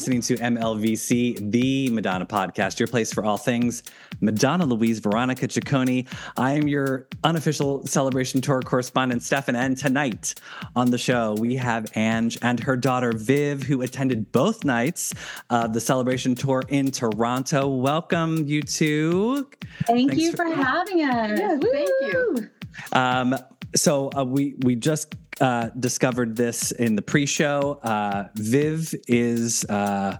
You're listening to MLVC, the Madonna podcast, your place for all things Madonna Louise Veronica Ciccone. I am your unofficial celebration tour correspondent, Stefan. And tonight on the show, we have Ange and her daughter, Viv, who attended both nights of the celebration tour in Toronto. Welcome, you two. Thank Thanks you for, for having us. Yes, thank you. Um, so uh, we we just uh, discovered this in the pre-show. Uh, Viv is uh,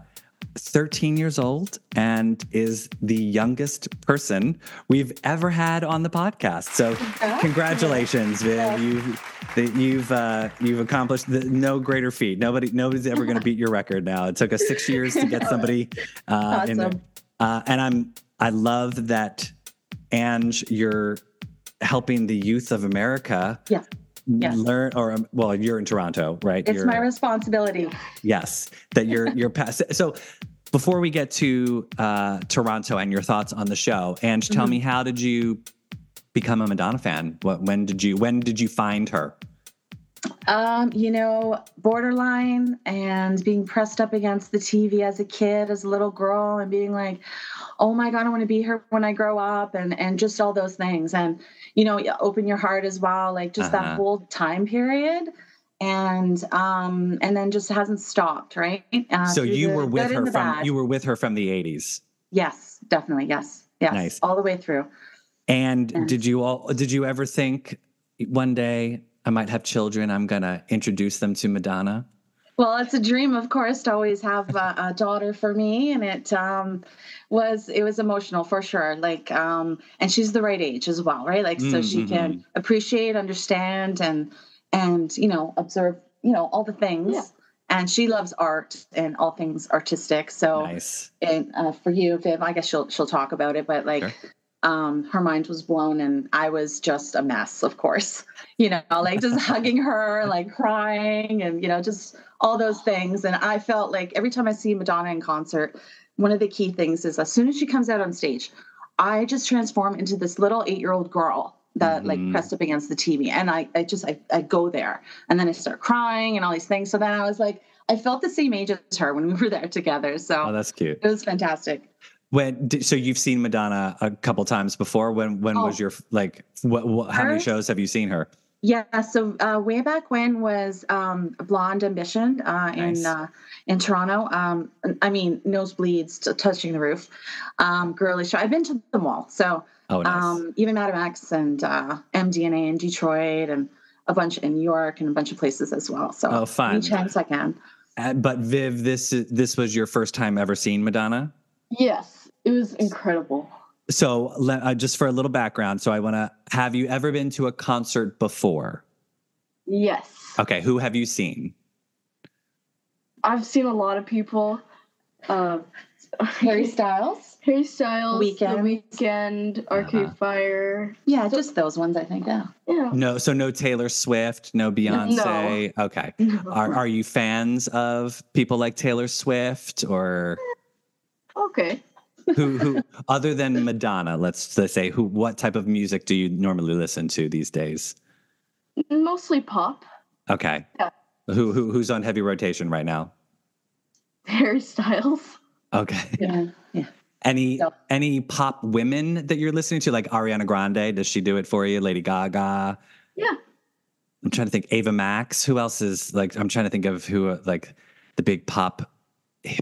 13 years old and is the youngest person we've ever had on the podcast. So congratulations, Viv! You've you've uh, you've accomplished the, no greater feat. Nobody nobody's ever going to beat your record. Now it took us six years to get somebody uh, awesome. in there, and I'm I love that. Ange, you're helping the youth of America Yeah. Yes. learn or um, well you're in Toronto right it's you're, my responsibility yes that you're you're past so before we get to uh, Toronto and your thoughts on the show and tell mm-hmm. me how did you become a Madonna fan what when did you when did you find her um, you know, borderline and being pressed up against the TV as a kid, as a little girl, and being like, "Oh my God, I want to be here when I grow up," and and just all those things. And you know open your heart as well like just uh-huh. that whole time period. And um and then just hasn't stopped right? Uh, so you were with her from bad. you were with her from the 80s yes definitely yes yes. Nice. All the way through. And, and did you all did you ever think one day i might have children i'm gonna introduce them to madonna well, it's a dream, of course, to always have a, a daughter for me, and it um, was it was emotional for sure. Like, um, and she's the right age as well, right? Like, mm-hmm. so she can mm-hmm. appreciate, understand, and and you know observe, you know, all the things. Yeah. And she loves art and all things artistic. So, nice. And uh, for you, Viv, I guess she'll she'll talk about it, but like. Sure um, her mind was blown and I was just a mess, of course. You know, like just hugging her, like crying, and you know, just all those things. And I felt like every time I see Madonna in concert, one of the key things is as soon as she comes out on stage, I just transform into this little eight year old girl that mm-hmm. like pressed up against the TV. And I, I just, I, I go there and then I start crying and all these things. So then I was like, I felt the same age as her when we were there together. So oh, that's cute. It was fantastic. When so you've seen Madonna a couple times before. When when oh. was your like what, what how many shows have you seen her? Yeah, so uh, way back when was um, Blond Ambition uh, nice. in uh, in Toronto. Um, I mean, nosebleeds to touching the roof. Um, girly show. I've been to them all. So oh, nice. um, even Madame X and uh, MDNA in Detroit and a bunch in New York and a bunch of places as well. So oh, fun. Any chance I can. Uh, but Viv, this this was your first time ever seeing Madonna. Yes, it was incredible. So, uh, just for a little background, so I want to have you ever been to a concert before? Yes. Okay, who have you seen? I've seen a lot of people. Uh, Harry Styles, Harry Styles, Weeknd, The Weeknd, Arcade uh-huh. Fire. Yeah, so, just those ones, I think. Yeah. Yeah. No, so no Taylor Swift, no Beyonce. No. Okay. No. Are are you fans of people like Taylor Swift or? Okay who who other than Madonna, let's let's say who what type of music do you normally listen to these days? Mostly pop. Okay. Yeah. Who who who's on heavy rotation right now? Harry Styles. Okay. Yeah. Yeah. Any so. any pop women that you're listening to, like Ariana Grande? Does she do it for you? Lady Gaga. Yeah. I'm trying to think. Ava Max. Who else is like? I'm trying to think of who like the big pop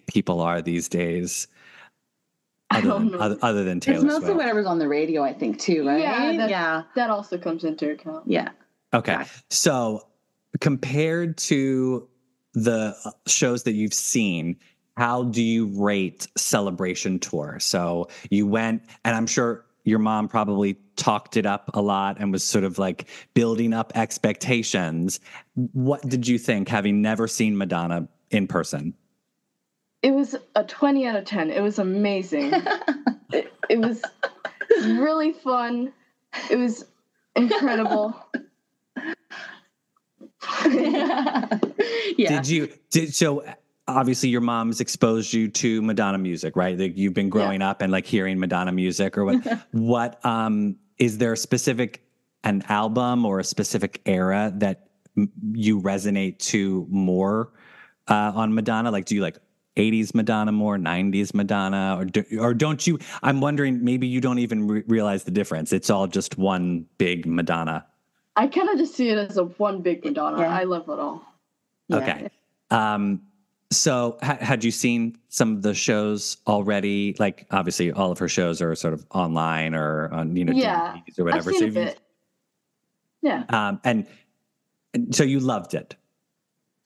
people are these days. Other than, other, other, than Taylor it's mostly Swift. whatever's on the radio, I think, too, right? Yeah, that, yeah. That also comes into account. Yeah. Okay. Yeah. So compared to the uh, shows that you've seen, how do you rate Celebration Tour? So you went, and I'm sure your mom probably talked it up a lot and was sort of like building up expectations. What did you think, having never seen Madonna in person? It was a 20 out of 10 it was amazing it, it was really fun it was incredible yeah. Did you did so obviously your mom's exposed you to Madonna music, right? Like you've been growing yeah. up and like hearing Madonna music or what what um is there a specific an album or a specific era that m- you resonate to more uh, on Madonna? Like do you like 80s Madonna more, 90s Madonna, or do, or don't you? I'm wondering. Maybe you don't even re- realize the difference. It's all just one big Madonna. I kind of just see it as a one big Madonna. Yeah. I love it all. Okay. Um, so ha- had you seen some of the shows already? Like obviously all of her shows are sort of online or on, you know, Yeah. DVDs or whatever. I've seen a bit. Yeah. Um, and, and so you loved it.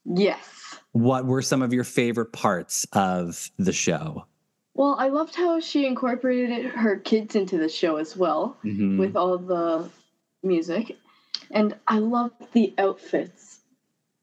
Yes. What were some of your favorite parts of the show? Well, I loved how she incorporated her kids into the show as well Mhm. with all the music. And I loved the outfits.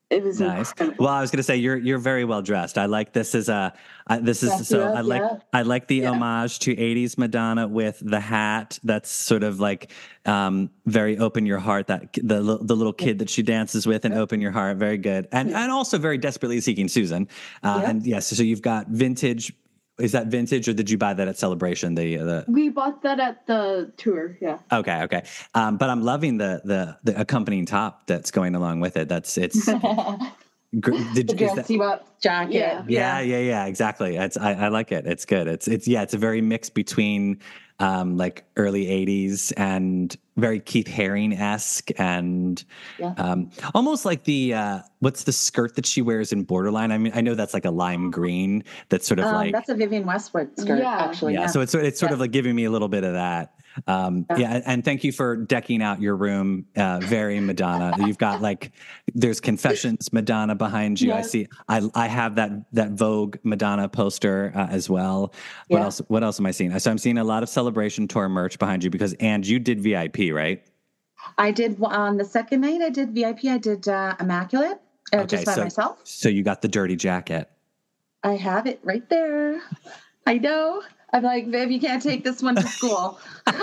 It was Nice. incredible. Well, I was going to say you're you're very well dressed. I like this as a I, this is so I like yeah. I like the homage to 80s Madonna with the hat that's sort of like um very open your heart that the the little kid that she dances with and open your heart very good. And and also very desperately seeking Susan. Uh, and yes, so you've got vintage is that vintage or did you buy that at Celebration the the We bought that at the tour. Yeah. Okay, okay. Um, but I'm loving the the the accompanying top that's going along with it. That's it's gr- did, the is that- dress you jacket. Yeah. yeah, yeah, yeah, exactly. It's I, I like it. It's good. It's it's yeah, it's a very mix between um like early 80s and very Keith Haring esque and Yeah. um almost like the uh what's the skirt that she wears in Borderline? I mean, I know that's like a lime green that's sort of Um, like that's a Vivienne Westwood skirt, Yeah. actually. yeah, Yeah. so it's it's sort Yeah. of like giving me a little bit of that. Um, Yeah. yeah, and thank you for decking out your room, uh, very Madonna. You've got like there's confessions Madonna behind you. I see. I I have that that Vogue Madonna poster uh, as well. What else? What else am I seeing? So I'm seeing a lot of Celebration Tour merch behind you because and you did VIP, right? I did on the second night. I did VIP. I did uh, Immaculate uh, just by so myself. so you got the dirty jacket. I have it right there. I know. I'm like, Viv, you can't take this one to school.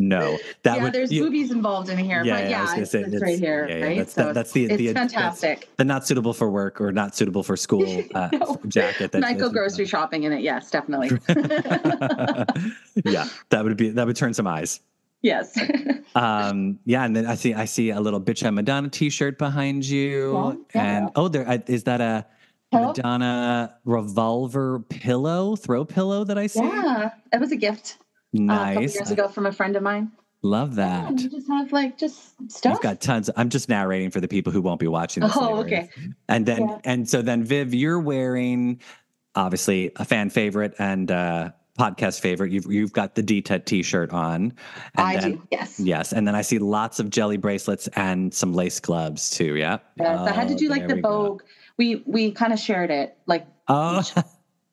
No, that yeah, would there's you- boobies involved in here, Yeah, but yeah, yeah, it's, say, it's that's- right here, yeah, right? that's- so that- that's the- it's the- that's- fantastic. the not suitable for work or not suitable for school uh, No. jacket. That, that's- grocery shopping in it. Yes, definitely. yeah, that would be that would turn some eyes. yes. Um, yeah, and then I see I see a little bitch Madonna T-shirt behind you, Yeah, and oh, there uh, that a Hello? Madonna revolver pillow, throw pillow that I see. yeah, it was a gift uh, a Nice, years ago from a friend of mine. love that. And you just have like just stuff. You've got tons. I'm just narrating for the people who won't be watching this. Oh, later. okay. And then Yeah. and so then Viv, you're wearing obviously a fan favorite and uh podcast favorite. You've you've got the DTET t-shirt on. And I then, do. Yes. Yes, and then I see lots of jelly bracelets and some lace gloves too. Yeah. Yes, I had to Oh, do like the we go. We we kind of shared it, like Oh,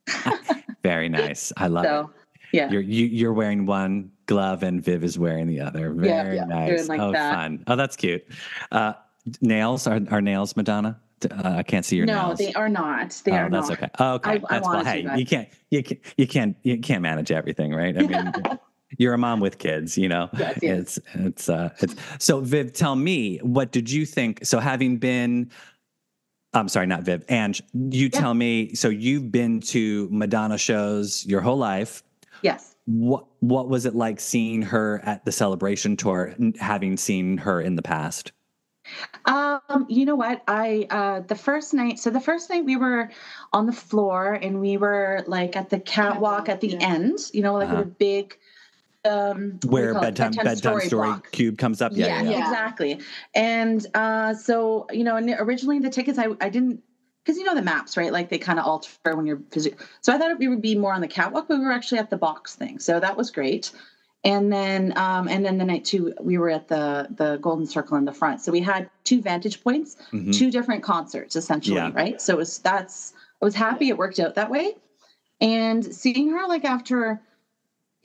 very nice. I love so. Yeah. You're you, you're wearing one glove and Viv is wearing the other. Very Yeah, yeah, nice. like oh, that. fun. Oh, that's cute. Uh, nails are are nails, Madonna. Uh, I can't see your no, nails. No, they are not. They oh, are that's not. okay. Oh, okay. I- I that's well. Hey, you can't you can't you can't you can't manage everything, right? I mean, you're a mom with kids, you know. Yes, yes. It's it's uh it's so Viv, tell me, what did you think? So having been I'm sorry, not Viv. Ange, you Yeah. tell me. So you've been to Madonna shows your whole life. Yes. What what was it like seeing her at the celebration tour, having seen her in the past? Um, you know what? I uh the first night, so the first night we were on the floor and we were like at the catwalk at the yeah. end, you know, like Uh-huh. with a big um what do you Where it? bedtime bedtime story, block. cube comes up. Yeah, yeah, yeah, yeah. exactly. And uh, so you know, and originally the tickets I I didn't because you know the maps right, like they kind of alter when you're physically. So I thought we would be more on the catwalk, but we were actually at the box thing, so that was great. And then um, and then the night two we were at the the Golden Circle in the front, so we had two vantage points, Mhm. two different concerts essentially, Yeah. right? So it was that's I was happy it worked out that way, and seeing her like after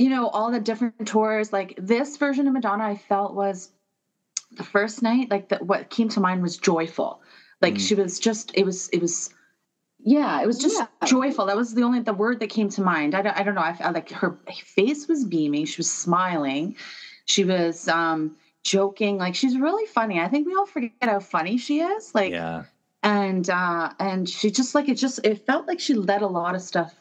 you know all the different tours like this version of madonna i felt was the first night like the, what came to mind was joyful. Like Mm. she was just it was it was yeah it was just Yeah. joyful. That was the only the word that came to mind. I don't, I don't know. I felt like her face was beaming. She was smiling. She was um joking. Like she's really funny. I think we all forget how funny she is. Like yeah. and uh and she just like it just it felt like she let a lot of stuff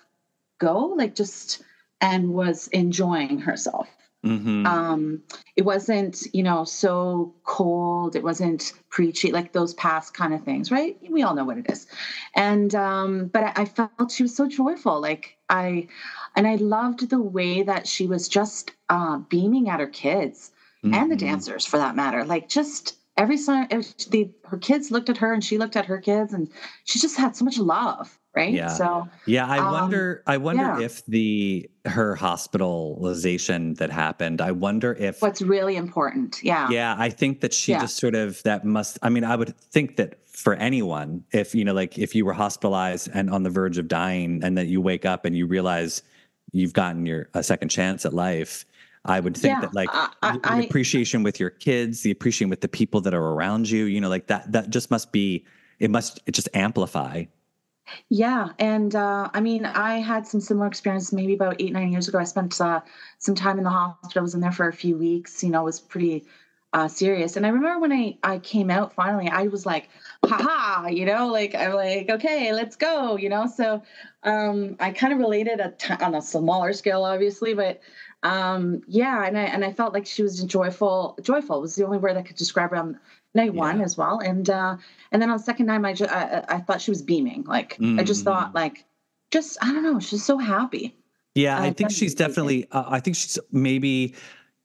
go. Like just and was enjoying herself Mhm. Um, it wasn't, you know, so cold. It wasn't preachy, like those past kind of things, right? We all know what it is. And um, but I, I felt she was so joyful. Like I, and I loved the way that she was just uh, beaming at her kids and the Mhm. dancers, for that matter. Like just every time the her kids looked at her and she looked at her kids, and she just had so much love, right? Yeah. So Yeah, I Um, wonder. I wonder yeah. if the her hospitalization that happened. I wonder if. what's really important, yeah, yeah, I think that she Yeah. just sort of that must. I mean, I would think that for anyone, if you know, like if you were hospitalized and on the verge of dying, and that you wake up and you realize you've gotten your a second chance at life. I would think Yeah, that like I- I- the- appreciation with your kids, the appreciation with the people that are around you, you know, like that. That just must be. It must. It just amplify. Yeah, and uh, I mean, I had some similar experience maybe about eight, nine years ago. I spent uh, some time in the hospital. I was in there for a few weeks. You know, it was pretty uh, serious. And I remember when I I came out finally, I was like, "Ha You know, like I'm like, "Okay, let's go." You know, so um, I kind of related a t- on a smaller scale, obviously, but um, yeah, and I and I felt like she was joyful. Joyful was the only word I could describe her on night one as well. And uh, and then on the second time, I just I, I thought she was beaming. Like I just Mhm. thought like, just I don't know, she's so happy. Yeah, Uh, I think she's definitely. Uh, I think she's maybe,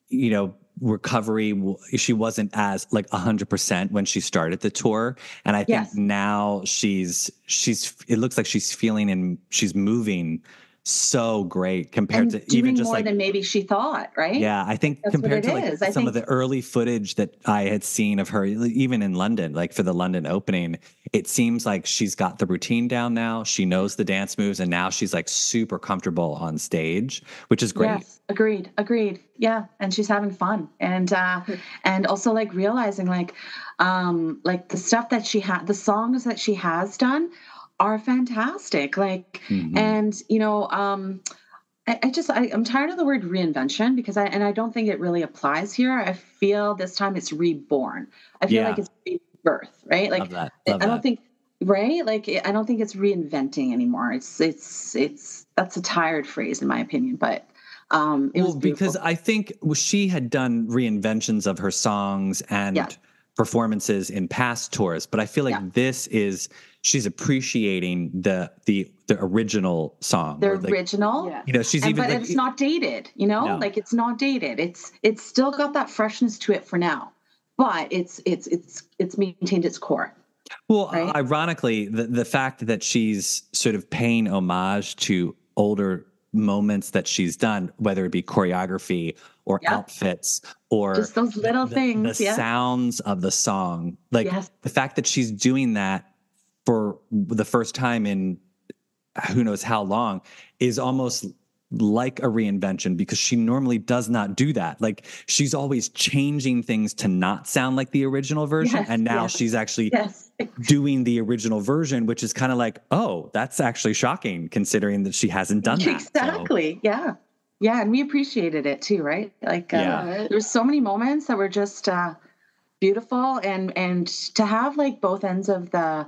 you know, recovery. She wasn't as like hundred percent when she started the tour, and I think Yes. now she's she's. It looks like she's feeling and she's moving so great compared And to even just more like. than maybe she thought, right? Yeah, I think That's compared to like is. Some of the early footage that I had seen of her, even in London, like for the London opening, it seems like she's got the routine down now. She knows the dance moves, and now she's like super comfortable on stage, which is great. Yes, agreed, agreed. Yeah, and she's having fun, and uh, and also like realizing like, um, like the stuff that she had, the songs that she has done, are fantastic. Like, Mhm. and you know, um, I, I just I, I'm tired of the word reinvention because I and I don't think it really applies here. I feel this time it's reborn. I feel Yeah. like it's rebirth, right? Like Love that. I don't that. think right like i don't think it's reinventing anymore it's it's it's that's a tired phrase in my opinion but um it well, was because. I think she had done reinventions of her songs and Yeah. performances in past tours, but I feel like Yeah. this is she's appreciating the the the original song. the or, like, original Yeah. you know, she's and, even but like, it's not dated you know No. like it's not dated it's it's still got that freshness to it for now but it's it's it's it's maintained its core Well, right? ironically, the, the fact that she's sort of paying homage to older moments that she's done, whether it be choreography or Yeah. outfits or just those little the, things the yeah sounds of the song, like Yes. the fact that she's doing that for the first time in who knows how long is almost like a reinvention because she normally does not do that. Like she's always changing things to not sound like the original version. Yes, and now yes. she's actually yes doing the original version, which is kind of like, oh, that's actually shocking considering that she hasn't done that. So, exactly yeah yeah and we appreciated it too right like uh, Yeah. Right. there were so many moments that were just uh beautiful and and to have like both ends of the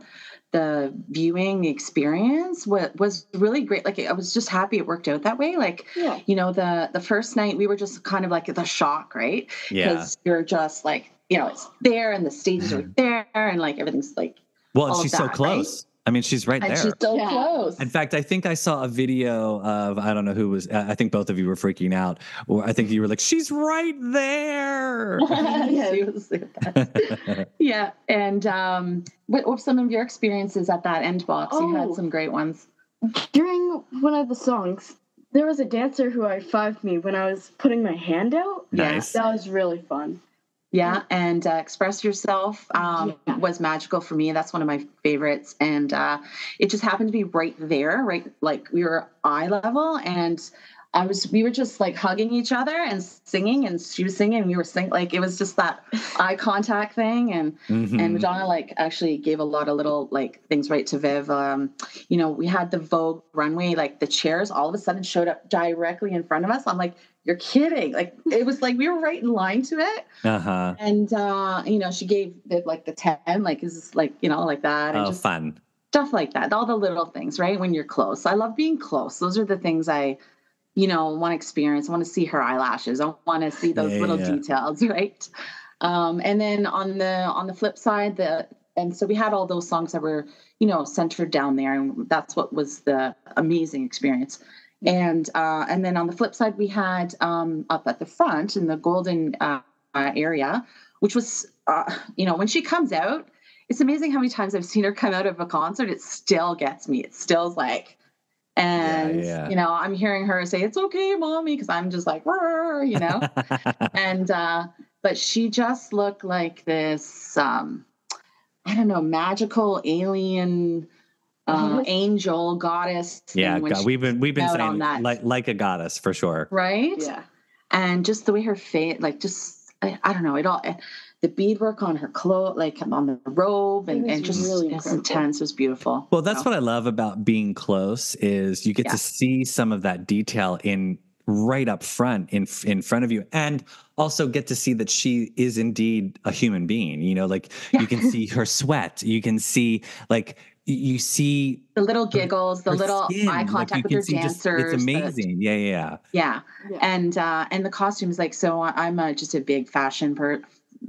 the viewing the experience was, was really great like i was just happy it worked out that way like Yeah. you know the the first night we were just kind of like the shock right yeah. because you're just like you know it's there and the stages are mm-hmm. there and like everything's like Well, and all of she's so close right? Close. I mean, she's right and there. she's so Yeah. close In fact, I think I saw a video of I don't know who was. I think both of you were freaking out, or I think you were like, "She's right there." Yes. She was yeah and um what what were some of your experiences at that end box you had Oh. some great ones During one of the songs, there was a dancer who high fived me when I was putting my hand out. nice. That was really fun. Yeah and uh, express yourself um Yeah. was magical for me that's one of my favorites and uh it just happened to be right there right like we were eye level and I was, we were just like hugging each other and singing, and she was singing, and we were singing. Like it was just that eye contact thing, and Mhm. and Madonna like actually gave a lot of little like things right to Viv. Um, you know, we had the Vogue runway, like the chairs all of a sudden showed up directly in front of us. I'm like, you're kidding! Like it was like we were right in line to it. uh-huh. And uh, you know, she gave Viv like the ten, like is this like you know like that, and Oh, just fun. stuff like that. All the little things, right? When you're close, I love being close. Those are the things I you know, want to experience. I want to see her eyelashes. I want to see those Yeah, little yeah. details, right? Um, and then on the on the flip side, the and so we had all those songs that were you know centered down there, and that's what was the amazing experience. And uh, and then on the flip side, we had um, up at the front in the golden uh, area, which was uh, you know when she comes out, it's amazing how many times I've seen her come out of a concert. It still gets me. It still's like. And yeah. you know, I'm hearing her say, "It's okay, mommy," because I'm just like, you know and uh but she just looked like this um i don't know magical alien uh angel goddess thing yeah, God, she- we've been we've been saying that. like like a goddess for sure. right Yeah. and just the way her face like just I, I don't know it all eh, the beadwork on her clothes like on the robe and, It was and just really it's intense it was beautiful Well, that's So, what I love about being close is you get Yeah. to see some of that detail in right up front in in front of you and also get to see that she is indeed a human being you know like Yeah. you can see her sweat you can see like y- you see the little giggles the her little skin, eye contact you with can her see just- dancers it's amazing. Yeah yeah yeah. Yeah. Yeah. and uh and the costumes like so I- i'm a, just a big fashion per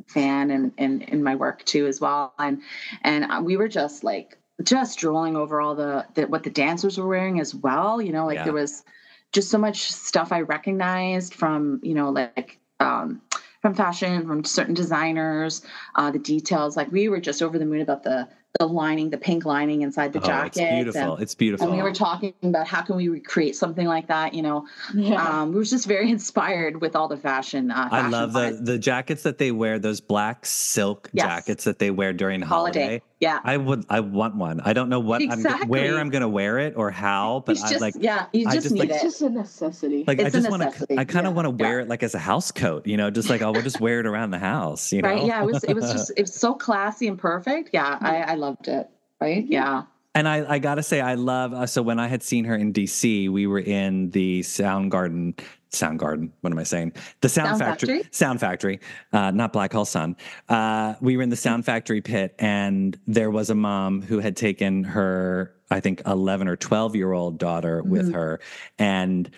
fan and and in my work too as well. And and uh, we were just like just drooling over all the, the what the dancers were wearing as well you know like Yeah. there was just so much stuff i recognized from you know like um from fashion from certain designers uh the details. Like we were just over the moon about the the lining the pink lining inside the oh, jacket it's beautiful and, it's beautiful and we were talking about how can we recreate something like that you know Yeah. um, we were just very inspired with all the fashion. Uh, I love the the jackets that they wear those black silk Yes. jackets that they wear during holiday. holiday. Yeah, I would I want one. I don't know what I'm where I'm going to wear it or how, but it's I just like yeah, you just, just, need like- it's just a necessity. like I It's a just want to necessity. I kind of Yeah. want to Yeah. wear it like as a house coat, you know, just like oh, we'll just wear it around the house, you know. right? Yeah, it was it was just it was so classy and perfect. Yeah, I, I loved it. Right? Yeah. And I, I gotta say, I love. Uh, so when I had seen her in DC, we were in the Sound Garden, Sound Garden. What am I saying? The Sound, Sound Factory, Factory? Sound Factory, uh, not Black Hole Sun. Uh, we were in the Sound Factory pit, and there was a mom who had taken her, I think, eleven or twelve year old daughter with Mhm. her, and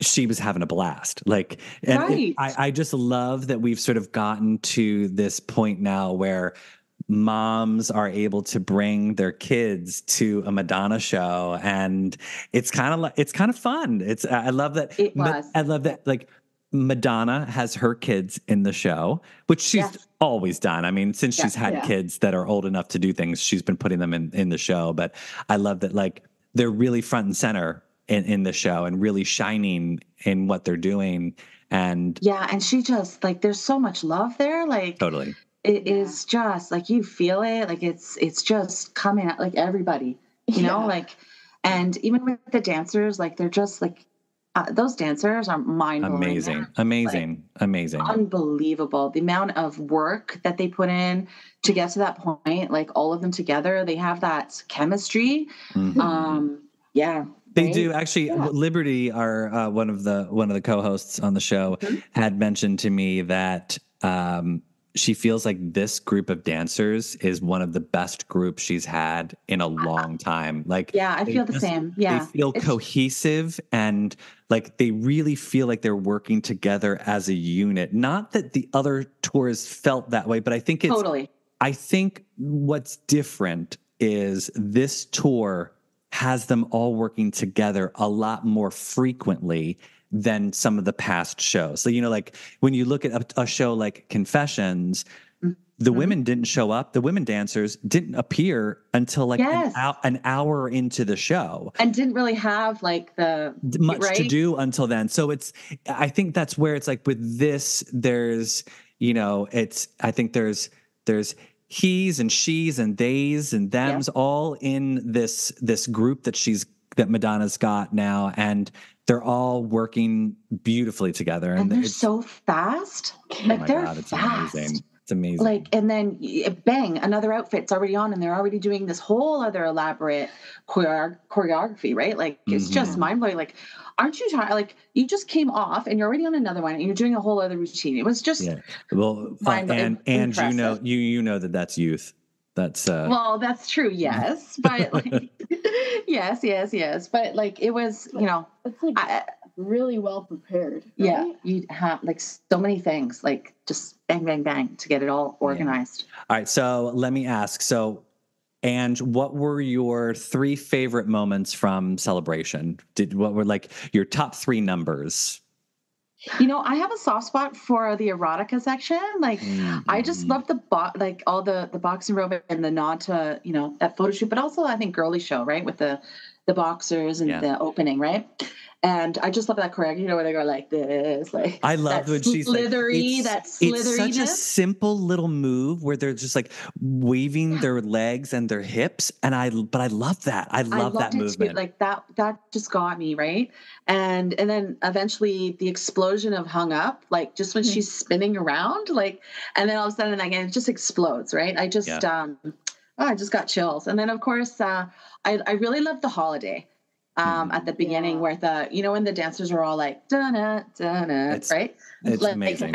she was having a blast. Like, and it- I, I just love that we've sort of gotten to this point now where moms are able to bring their kids to a Madonna show and it's kind of like it's kind of fun. It's I love that It was. I love that like Madonna has her kids in the show, which she's Yes. always done. I mean, since Yeah. she's had Yeah. kids that are old enough to do things, she's been putting them in in the show, but I love that like they're really front and center in in the show and really shining in what they're doing and Yeah, and she just like there's so much love there. Like totally it Yeah. is just like you feel it. Like it's it's just coming at like everybody. You know, Yeah. like and even with the dancers, like they're just like uh, those dancers are mind blowing. amazing amazing amazing unbelievable the amount of work that they put in to get to that point like all of them together they have that chemistry Mhm. um yeah They right? do actually. Yeah. Liberty, our uh, one of the one of the co-hosts on the show, Mhm. had mentioned to me that um, she feels like this group of dancers is one of the best groups she's had in a long time. Like, yeah i feel the just- same yeah they feel It's- cohesive and like they really feel like they're working together as a unit. Not that the other tours felt that way, but I think it's totally I think what's different is this tour has them all working together a lot more frequently than some of the past shows. So, you know, like when you look at a, a show like Confessions, the Mhm. women didn't show up. The women dancers didn't appear until like Yes. an, hou- an hour into the show and didn't really have like the much to do until then. So it's I think that's where it's like with this there's you know it's I think there's there's he's and she's and theys and them's all in this this group that she's that Madonna's got now and they're all working beautifully together and they're so fast. Oh like my they're god it's fast. Amazing it's amazing. Like and then bang another outfit's already on and they're already doing this whole other elaborate choreo- choreography right? Like it's just Mhm. mind-blowing. Like aren't you tired like you just came off and you're already on another one and you're doing a whole other routine. It was just yeah. Well uh, and and you know you you know that that's youth that's uh well that's true yes but like yes yes yes but like it was you know It's like I, really well prepared. Yeah, you have like so many things, like just bang, bang, bang to get it all organized. All right. So let me ask. So, and what were your three favorite moments from celebration? Did what were like your top three numbers? You know, I have a soft spot for the erotica section. Like, I just Mhm. love the bo- like all the the boxing robe and the nod to you know that photo shoot, but also I think girly show right with the the boxers and Yeah. the opening right. And I just love that choreography, you know, where they go like this, like I love that when she's like, slithery, it's, that it's such a simple little move where they're just like waving their legs and their hips, and I but I love that. I love that loved it too. movement. Like that, that just got me right. And and then eventually the explosion of hung up, like just when Mhm. she's spinning around, like, and then all of a sudden again it just explodes, right? I just um, oh, I just got chills. And then of course, uh, I I really love the holiday. Um, at the beginning, Yeah. where the you know when the dancers are all like da da da It's right? it's Like, amazing.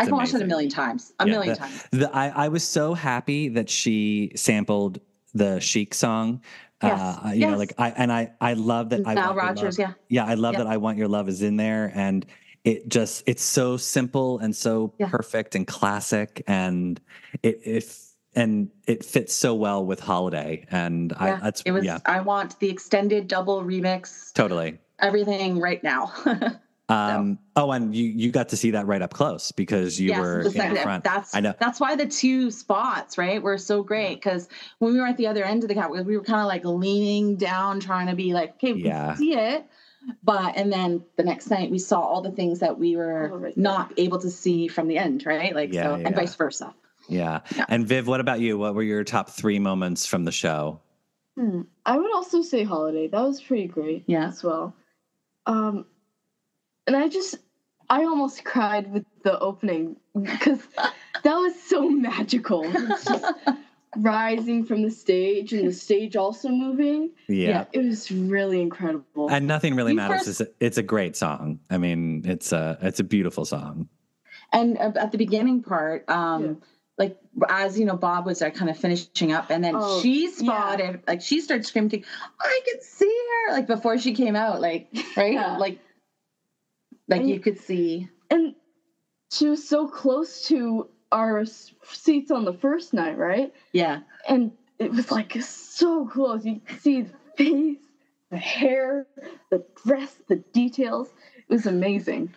I can watch it a million times, a Yeah, million the- times. The, I, I was so happy that she sampled the Chic song. Yes, Uh, you know, like I and I I love that. I Want Rogers, Love- yeah. yeah, I love Yep. that. I want your love is in there, and it just it's so simple and so Yeah. perfect and classic, and it if and it fits so well with holiday, and I Yeah, that's it was. yeah, I want the extended double remix, totally. everything right now. Um, Oh, and you you got to see that right up close because you Yes, were the in second- the front. That's I know. that's why the two spots right were so great because when we were at the other end of the cat, we we were kind of like leaning down, trying to be like, okay, we Yeah. can see it. But and then the next night we saw all the things that we were Oh, right not able to see from the end, right? Like Yeah, so, yeah. and vice versa. Yeah. Yeah. And Viv, what about you? What were your top three moments from the show? Hmm. I would also say holiday. That was pretty great. Yeah. As well. Um, and I just, I almost cried with the opening because that was so magical. It's just rising from the stage and the stage also moving. Yeah. It was really incredible. And nothing really You matters. first- It's, a, it's a great song. I mean, it's a it's a beautiful song. And uh, at the beginning part, um, Yeah. Like as you know, Bob was there kind of finishing up, and then Oh, she yeah. spotted, like she started screaming, "I could see her!" Like before she came out, like right, Yeah. like like And- you could see. and she was so close to our seats on the first night, right? Yeah, and it was like so close. You could see the face, the hair, the dress, the details. It was amazing.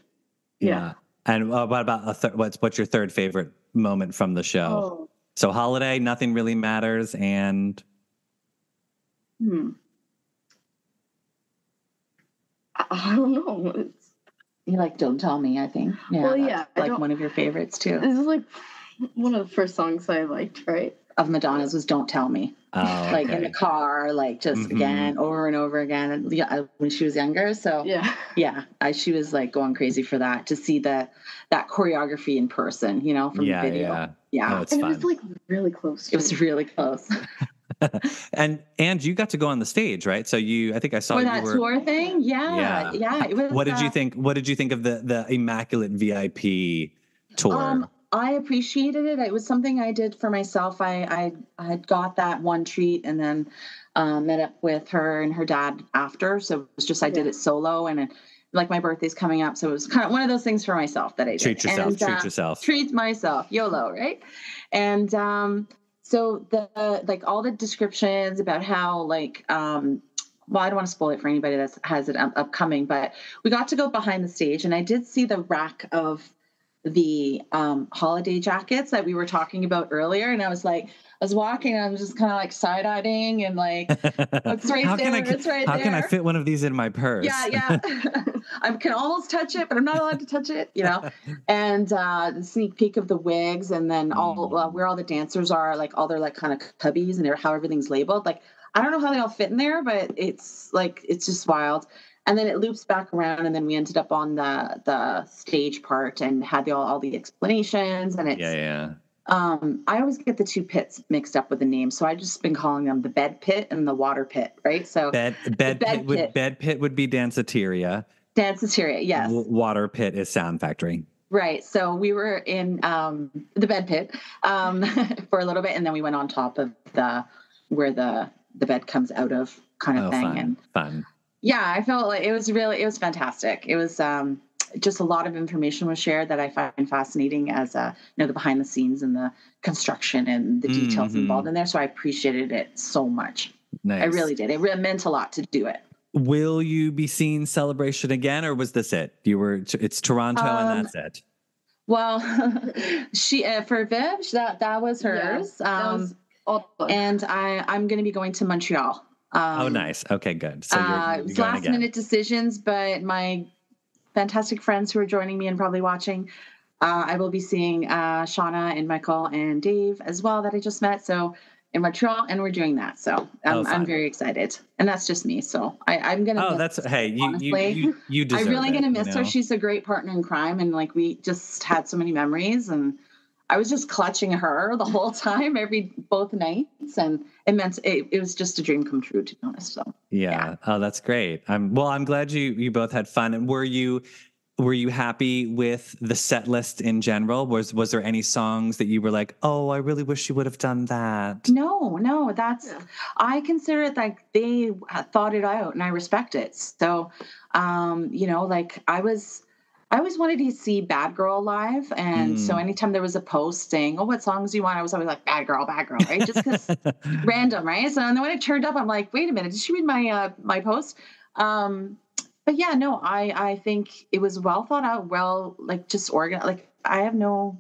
Yeah. And uh, what about a third? What's what's your third favorite moment from the show? Oh, So holiday, nothing really matters, and hmm. I, I don't know. It's, you like "Don't Tell Me." I think. Yeah, Well, yeah, like one of your favorites too. this is like one of the first songs I liked, right? Of Madonna's was "Don't Tell Me." Oh, Like in the car, like just Mhm. again over and over again. And yeah, when she was younger, so Yeah. yeah I, she was like going crazy for that to see the that choreography in person you know from yeah, the video yeah. yeah, Oh, it's and fun. it was like really close. it was really close and and you got to go on the stage, right? So you, I think I saw for you that were. tour thing yeah yeah, it was, what did you uh, think? What did you think of the the immaculate VIP tour? um i appreciated it. It was something i did for myself. I i, I had got that one treat and then um, met up with her and her dad after. So it was just i did it solo and it, like my birthday's coming up. So it was kind of one of those things for myself that i did. Treat yourself. And, treat uh, yourself. treat myself. Yolo right? And um so the like all the descriptions about how like um well i don't want to spoil it for anybody that has it upcoming but we got to go behind the stage and i did see the rack of the um holiday jackets that we were talking about earlier and i was like i was walking and i was just kind of like side-eyeing and like it's right how can I there, it's right how can I fit one of these in my purse? yeah, yeah. I can almost touch it, but I'm not allowed to touch it, you know. And uh, the sneak peek of the wigs, and then all uh, where all the dancers are, like all their like kind of cubbies and how everything's labeled. Like I don't know how they all fit in there, but it's like it's just wild. And then it loops back around, and then we ended up on the the stage part and had the, all, all the explanations. And it's yeah, yeah. um, I always get the two pits mixed up with the name, so I've just been calling them the bed pit and the water pit, right? So Bed bed, bed pit would bed pit would be Danceteria. Danceteria, yes. Water pit is Sound Factory. Right. So we were in um, the bed pit um, for a little bit, and then we went on top of the where the the bed comes out of kind of Oh, thing. fun, And fun. Yeah, I felt like it was really it was fantastic. It was um just a lot of information was shared that I find fascinating as uh, you know the behind the scenes and the construction and the details Mhm. involved in there. So I appreciated it so much. Nice. I really did. It really meant a lot to do it. Will you be seeing Celebration again, or was this it? You were. It's Toronto, Um, and that's it. Well, she uh, for Viv that that was Yeah, hers. That um, was and I I'm going to be going to Montreal. Um, oh, nice. Okay, good. So you're, uh, you're it was going last minute decisions, but my fantastic friends who are joining me and probably watching, uh, I will be seeing uh, Shauna and Michael and Dave as well that I just met. So in Montreal, and we're doing that. So I'm, Oh, I'm very excited, and that's just me. So I, I'm gonna. Oh, miss- that's hey, you you honestly. you, you deserve I'm really it, gonna you miss her. She's a great partner in crime, and like we just had so many memories, and I was just clutching her the whole time, every both nights, and it meant it, it was just a dream come true, to be honest. So Yeah. Oh, that's great. I'm well. I'm glad you you both had fun. And were you were you happy with the set list in general? Was was there any songs that you were like, oh, I really wish you would have done that? no, no, that's Yeah. I consider it like they thought it out, and I respect it. So, um, you know, like I was. I always wanted to see Bad Girl live, and so Mm. anytime there was a post saying, "Oh, what songs do you want?" I was always like, "Bad Girl, Bad Girl," right? Just because random, right? So and then when it turned up, I'm like, wait a minute, did she read my uh, my post? Um, but yeah, no, I I think it was well thought out, well like just organized. Like I have no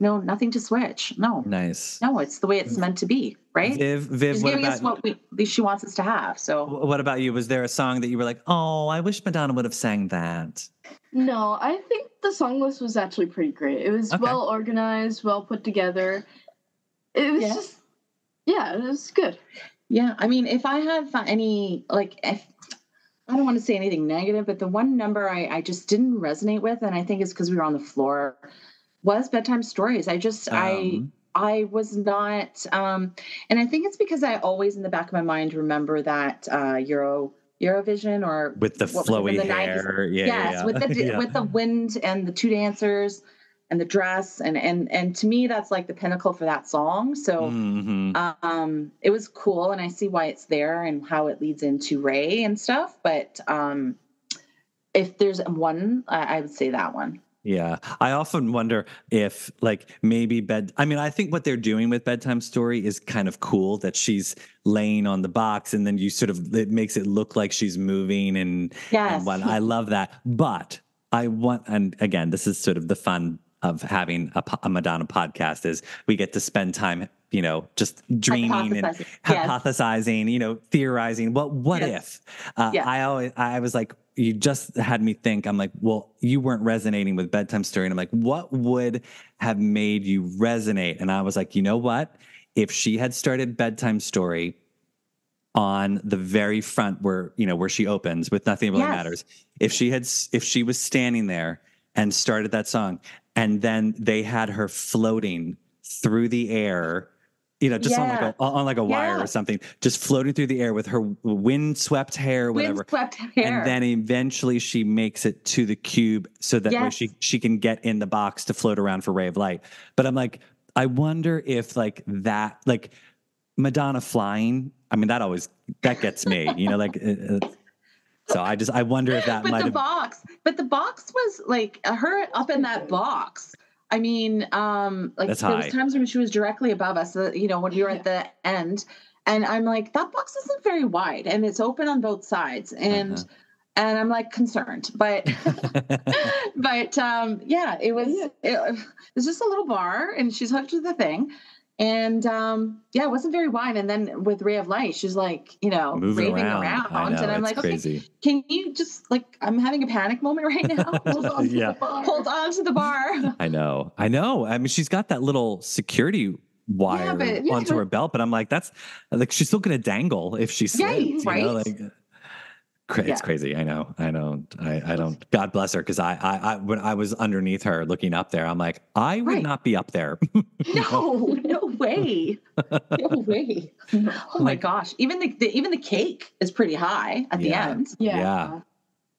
no nothing to switch. No, nice. no, it's the way it's meant to be, right? Viv, Viv, She's what giving about us what we she wants us to have. So what about you? Was there a song that you were like, oh, I wish Madonna would have sang that? No, I think the song list was actually pretty great. It was Okay. well organized, well put together. It was Yeah. just, yeah, it was good. Yeah, I mean, if I have any like, if, I don't want to say anything negative, but the one number I, I just didn't resonate with, and I think it's because we were on the floor, was bedtime stories. I just I Um, I was not, um, and I think it's because I always in the back of my mind remember that uh, Euro Eurovision or with the flowy the hair. Yeah, yes, yeah, with the yeah. with the wind and the two dancers and the dress, and and and to me that's like the pinnacle for that song. So Mhm. um it was cool and i see why it's there and how it leads into ray and stuff but um if there's one i, I would say that one Yeah. I often wonder if like maybe bed I mean, I think what they're doing with bedtime story is kind of cool that she's laying on the box and then you sort of it makes it look like she's moving and yes and what I love that. But I want and again, this is sort of the fun of having a, a Madonna podcast is we get to spend time, you know, just dreaming and Hypothesizing. Yes. hypothesizing, you know, theorizing. What what Yes. if? Uh, Yeah. I always I was like, you just had me think. I'm like, well, you weren't resonating with bedtime story, and I'm like, what would have made you resonate? And I was like, you know what? If she had started bedtime story on the very front where you know where she opens with nothing really Yes. matters if she had if she was standing there and started that song. And then they had her floating through the air you know just on like a on like a wire Yeah. or something just floating through the air with her wind-swept hair whatever. Windswept hair. And then eventually she makes it to the cube so that Yes. she she can get in the box to float around for ray of light. But i'm like i wonder if like that like madonna flying i mean that always that gets me you know like uh, uh, so i just i wonder if that but might the have box but the box was like her up in that box i mean um like That's there high. was times when she was directly above us uh, you know when we were at the end and i'm like that box isn't very wide and it's open on both sides and Uh-huh. and i'm like concerned but but um yeah it was Yeah. it, was just a little bar and she's hooked to the thing and um yeah it wasn't very wide. And then with ray of light she's like you know moving raving around, around, know, and i'm like crazy. okay can you just like i'm having a panic moment right now. Hold on to Yeah. the bar. Hold on to the bar. I know. I know. I mean she's got that little security wire but- yeah, onto her belt but i'm like that's like she's still gonna dangle if she Yeah, slips you know right? like it's Yeah. crazy i know i don't i, I don't god bless her because I, I i when i was underneath her looking up there i'm like i would Right. not be up there no no way no way oh my gosh even the, the even the cake is pretty high at Yeah. the end Yeah. Yeah.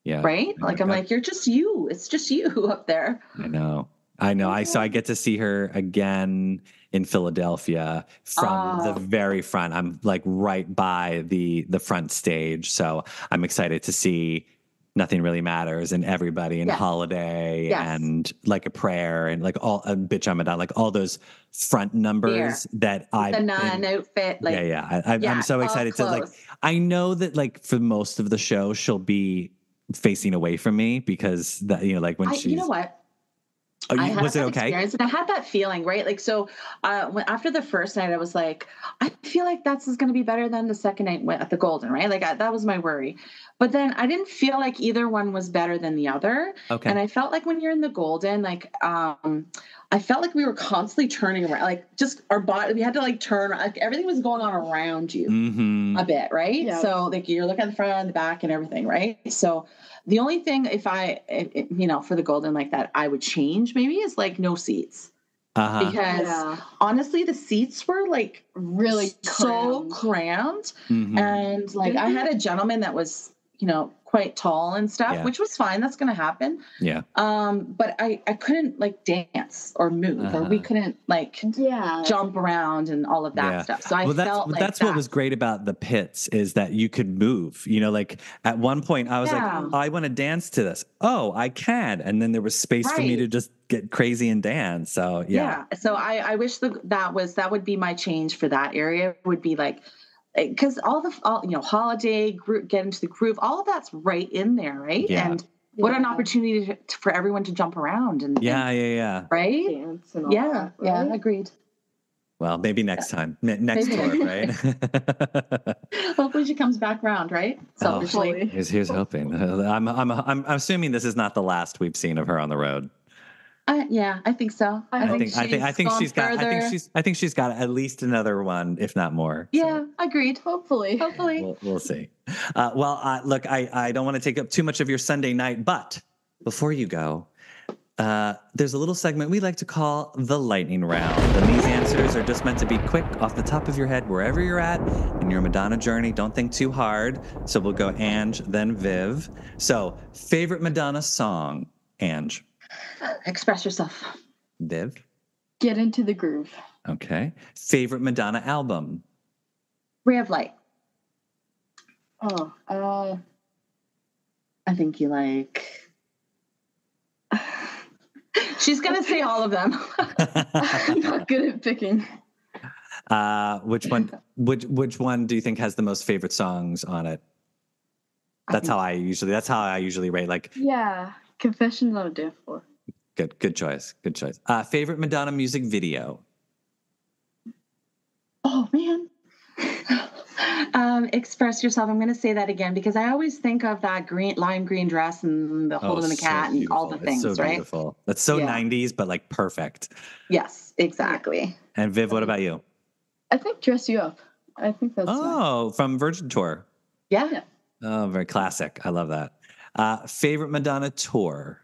yeah right oh like i'm I- like you're just you it's just you up there I know. I know. I so I get to see her again in Philadelphia from the Oh. very front. I'm like right by the the front stage, so I'm excited to see nothing really matters and everybody and Yes. holiday Yes. and like a prayer and like all a bitch I'm a like all those front numbers that I the nun outfit, like yeah yeah I, I, yeah, I'm so excited to like. I know that like for most of the show she'll be facing away from me because that you know like when I, she's you know what? Oh, I you- was it okay? and I had that feeling, right? Like, so uh, when, after the first night, I was like, I feel like that's going to be better than the second night at the Golden, right? Like, I, that was my worry. But then I didn't feel like either one was better than the other. Okay. And I felt like when you're in the Golden, like, um, I felt like we were constantly turning around, like, just our body, we had to like turn, like, everything was going on around you mm-hmm. a bit, right? Yeah. So like you're looking at the front, and the back, and everything, right? So the only thing, if I, it, it- you know, for the golden like that, I would change maybe is like no seats Uh-huh. because Yeah. honestly, the seats were like Really so crammed. crammed, Mhm. and like I had a gentleman that was, you know, quite tall and stuff, Yeah. which was fine. That's going to happen. yeah. Um, but I, I couldn't like dance or move, or we Uh-huh. couldn't like Yeah. jump around and all of that Yeah. stuff. So I well, that's felt like that's that. what was great about the pits is that you could move. You know, like at one point I was Yeah. like, I want to dance to this. Oh, I can, and then there was space for me to just get crazy and dance. So yeah, yeah, so i i wish the, that was that would be my change for that area would be like Eh, because all the all you know holiday group get into the groove all of that's right in there right Yeah. and what an opportunity to, for everyone to jump around and yeah, and- yeah, yeah. right Dance and all yeah that, yeah right? agreed Well, maybe next time, Ne- next Maybe tour, right? hopefully she comes back around right Oh, selfishly here's, here's hoping. I'm, I'm, I'm, I'm assuming this is not the last we've seen of her on the road. I, yeah i think so I I think, I think, I think she's got, I think further. she's, I think she's got at least another one, if not more. So yeah agreed Hopefully. hopefully we'll, we'll see. Uh, well, uh, look, I, I don't want to take up too much of your Sunday night, but before you go, uh, there's a little segment we like to call the lightning round. And these answers are just meant to be quick off the top of your head, wherever you're at in your Madonna journey. Don't think too hard. So we'll go Ange, then Viv. So, favorite Madonna song, Ange. Express yourself Viv. Get into the groove. Okay. Favorite Madonna album. ray of light Oh, uh, i think you like she's gonna say all of them I'm not good at picking. uh, which one? Which which one do you think has the most favorite songs on it? That's think- how I usually. That's how I usually rate. Like, Yeah. Confessions on a Dance Floor. good, good choice, good choice. Uh, favorite Madonna music video. Oh man. um, express yourself. I'm going to say that again because I always think of that green lime green dress and the holding the so cat and all the things, It's so right? Beautiful. That's so Yeah. 90s, but like perfect. Yes, exactly. And Viv, what about you? I think Dress You Up. I think that's mine. Oh, from Virgin Tour. Yeah. Yeah. Oh, very classic. I love that. Uh, favorite Madonna tour.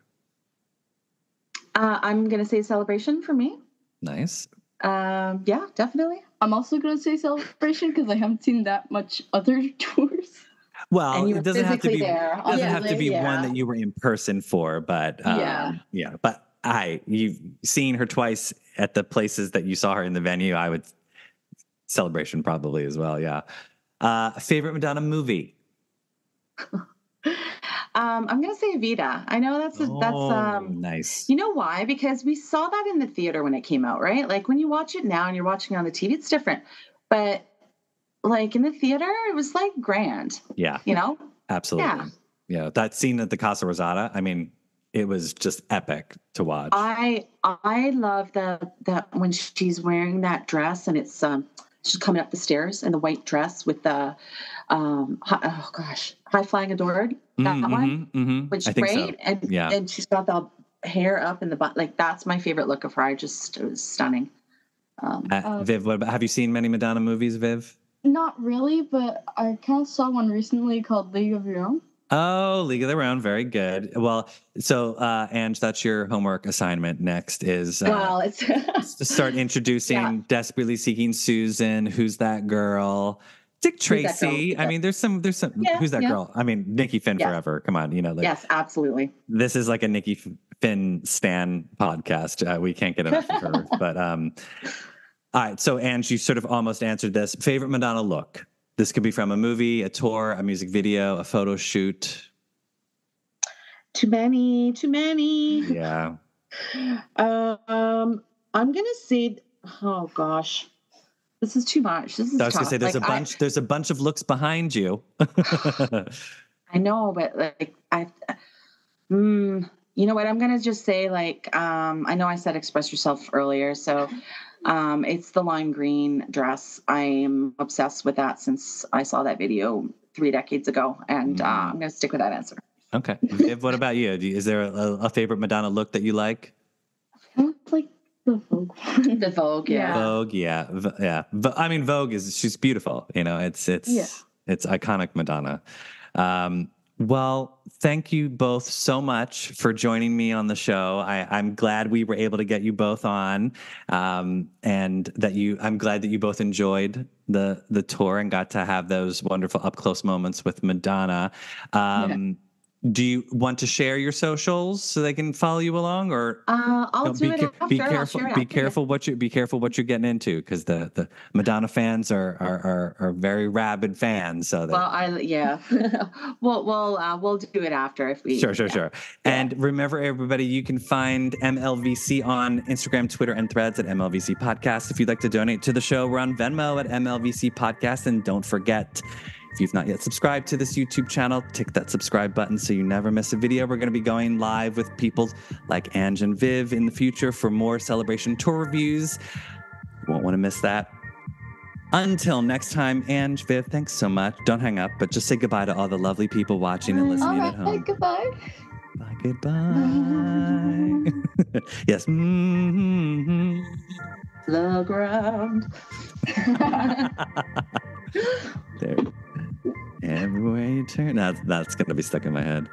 Uh, I'm going to say celebration for me. Nice. Um, yeah, definitely. I'm also going to say Celebration because I haven't seen that much other tours. Well, and you were it doesn't have to be. there. Doesn't have to be obviously, one that you were in person for, but um, Yeah. yeah. But I, you've seen her twice at the places that you saw her in the venue. I would celebration probably as well. Yeah. Uh, favorite Madonna movie. Um, I'm going to say Evita. I know that's a, that's Oh, um, nice. You know why? Because we saw that in the theater when it came out, right? Like when you watch it now and you're watching it on the TV, it's different. But like in the theater, it was like grand, Yeah, you know? absolutely. Yeah. Yeah. That scene at the Casa Rosada. I mean, it was just epic to watch. I I love the the when she's wearing that dress and it's um she's coming up the stairs in the white dress with the um oh gosh high flying adored that Mhm, one mhm, mhm. which I think so. great and Yeah. and she's got the hair up in the butt like that's my favorite look of her I just it was stunning um Uh, Uh, Viv, what about, have you seen many Madonna movies, Viv? Not really, but I kind of saw one recently called League of Your Own. Oh, League of Their Own, very good. Well, so uh, Ange, that's your homework assignment. Next is uh, well it's to start introducing Yeah. desperately seeking Susan. Who's that girl? Dick? Tracy. I mean, there's some. There's some. Yeah, who's that yeah. girl? I mean, Nikki Finn forever. Come on, you know, like yes absolutely this is like a Nikki Finn Stan podcast. Uh, we can't get enough of her. But um, All right. So, Ange, you sort of almost answered this. Favorite Madonna look? This could be from a movie, a tour, a music video, a photo shoot. Too many, too many. Yeah. um, I'm gonna say, oh gosh, this is too much. This is. I was tough. gonna say there's Like, a bunch. there's a bunch of looks behind you. I, I know, but like I, mm, you know what? I'm gonna just say like um, I know I said express yourself earlier, so um, it's the lime green dress. I'm obsessed with that since I saw that video three decades ago, and uh, Mm. I'm gonna stick with that answer. okay. Viv, what about you? Do you- Is there a, a favorite Madonna look that you like? I like the Vogue. The Vogue, Yeah. Vogue, yeah, v- yeah. V- I mean, Vogue is she's beautiful. You know, it's it's Yeah. it's iconic Madonna. Um, well, thank you both so much for joining me on the show. I, I'm glad we were able to get you both on, um, and that you. I'm glad that you both enjoyed the the tour and got to have those wonderful up close moments with Madonna. Um, Do you want to share your socials so they can follow you along, or Uh, I'll no, do be, it after. be careful. Be careful what you be careful what you're getting into because the the Madonna fans are are are, are very rabid fans. So they, Well, I yeah. we'll we'll uh, we'll do it after if we. sure, sure, yeah. sure. And remember, everybody, you can find MLVC on Instagram, Twitter, and Threads at MLVC Podcast. If you'd like to donate to the show, we're on Venmo at MLVC Podcast, and don't forget. If you've not yet subscribed to this YouTube channel, tick that subscribe button so you never miss a video. We're going to be going live with people like Ange and Viv in the future for more celebration tour reviews. You won't want to miss that. Until next time, Ange, Viv, thanks so much. Don't hang up, but just say goodbye to all the lovely people watching and All listening at right, home. goodbye. Bye, goodbye. yes. mm The ground. there. Everywhere you turn. That's, that's going to be stuck in my head.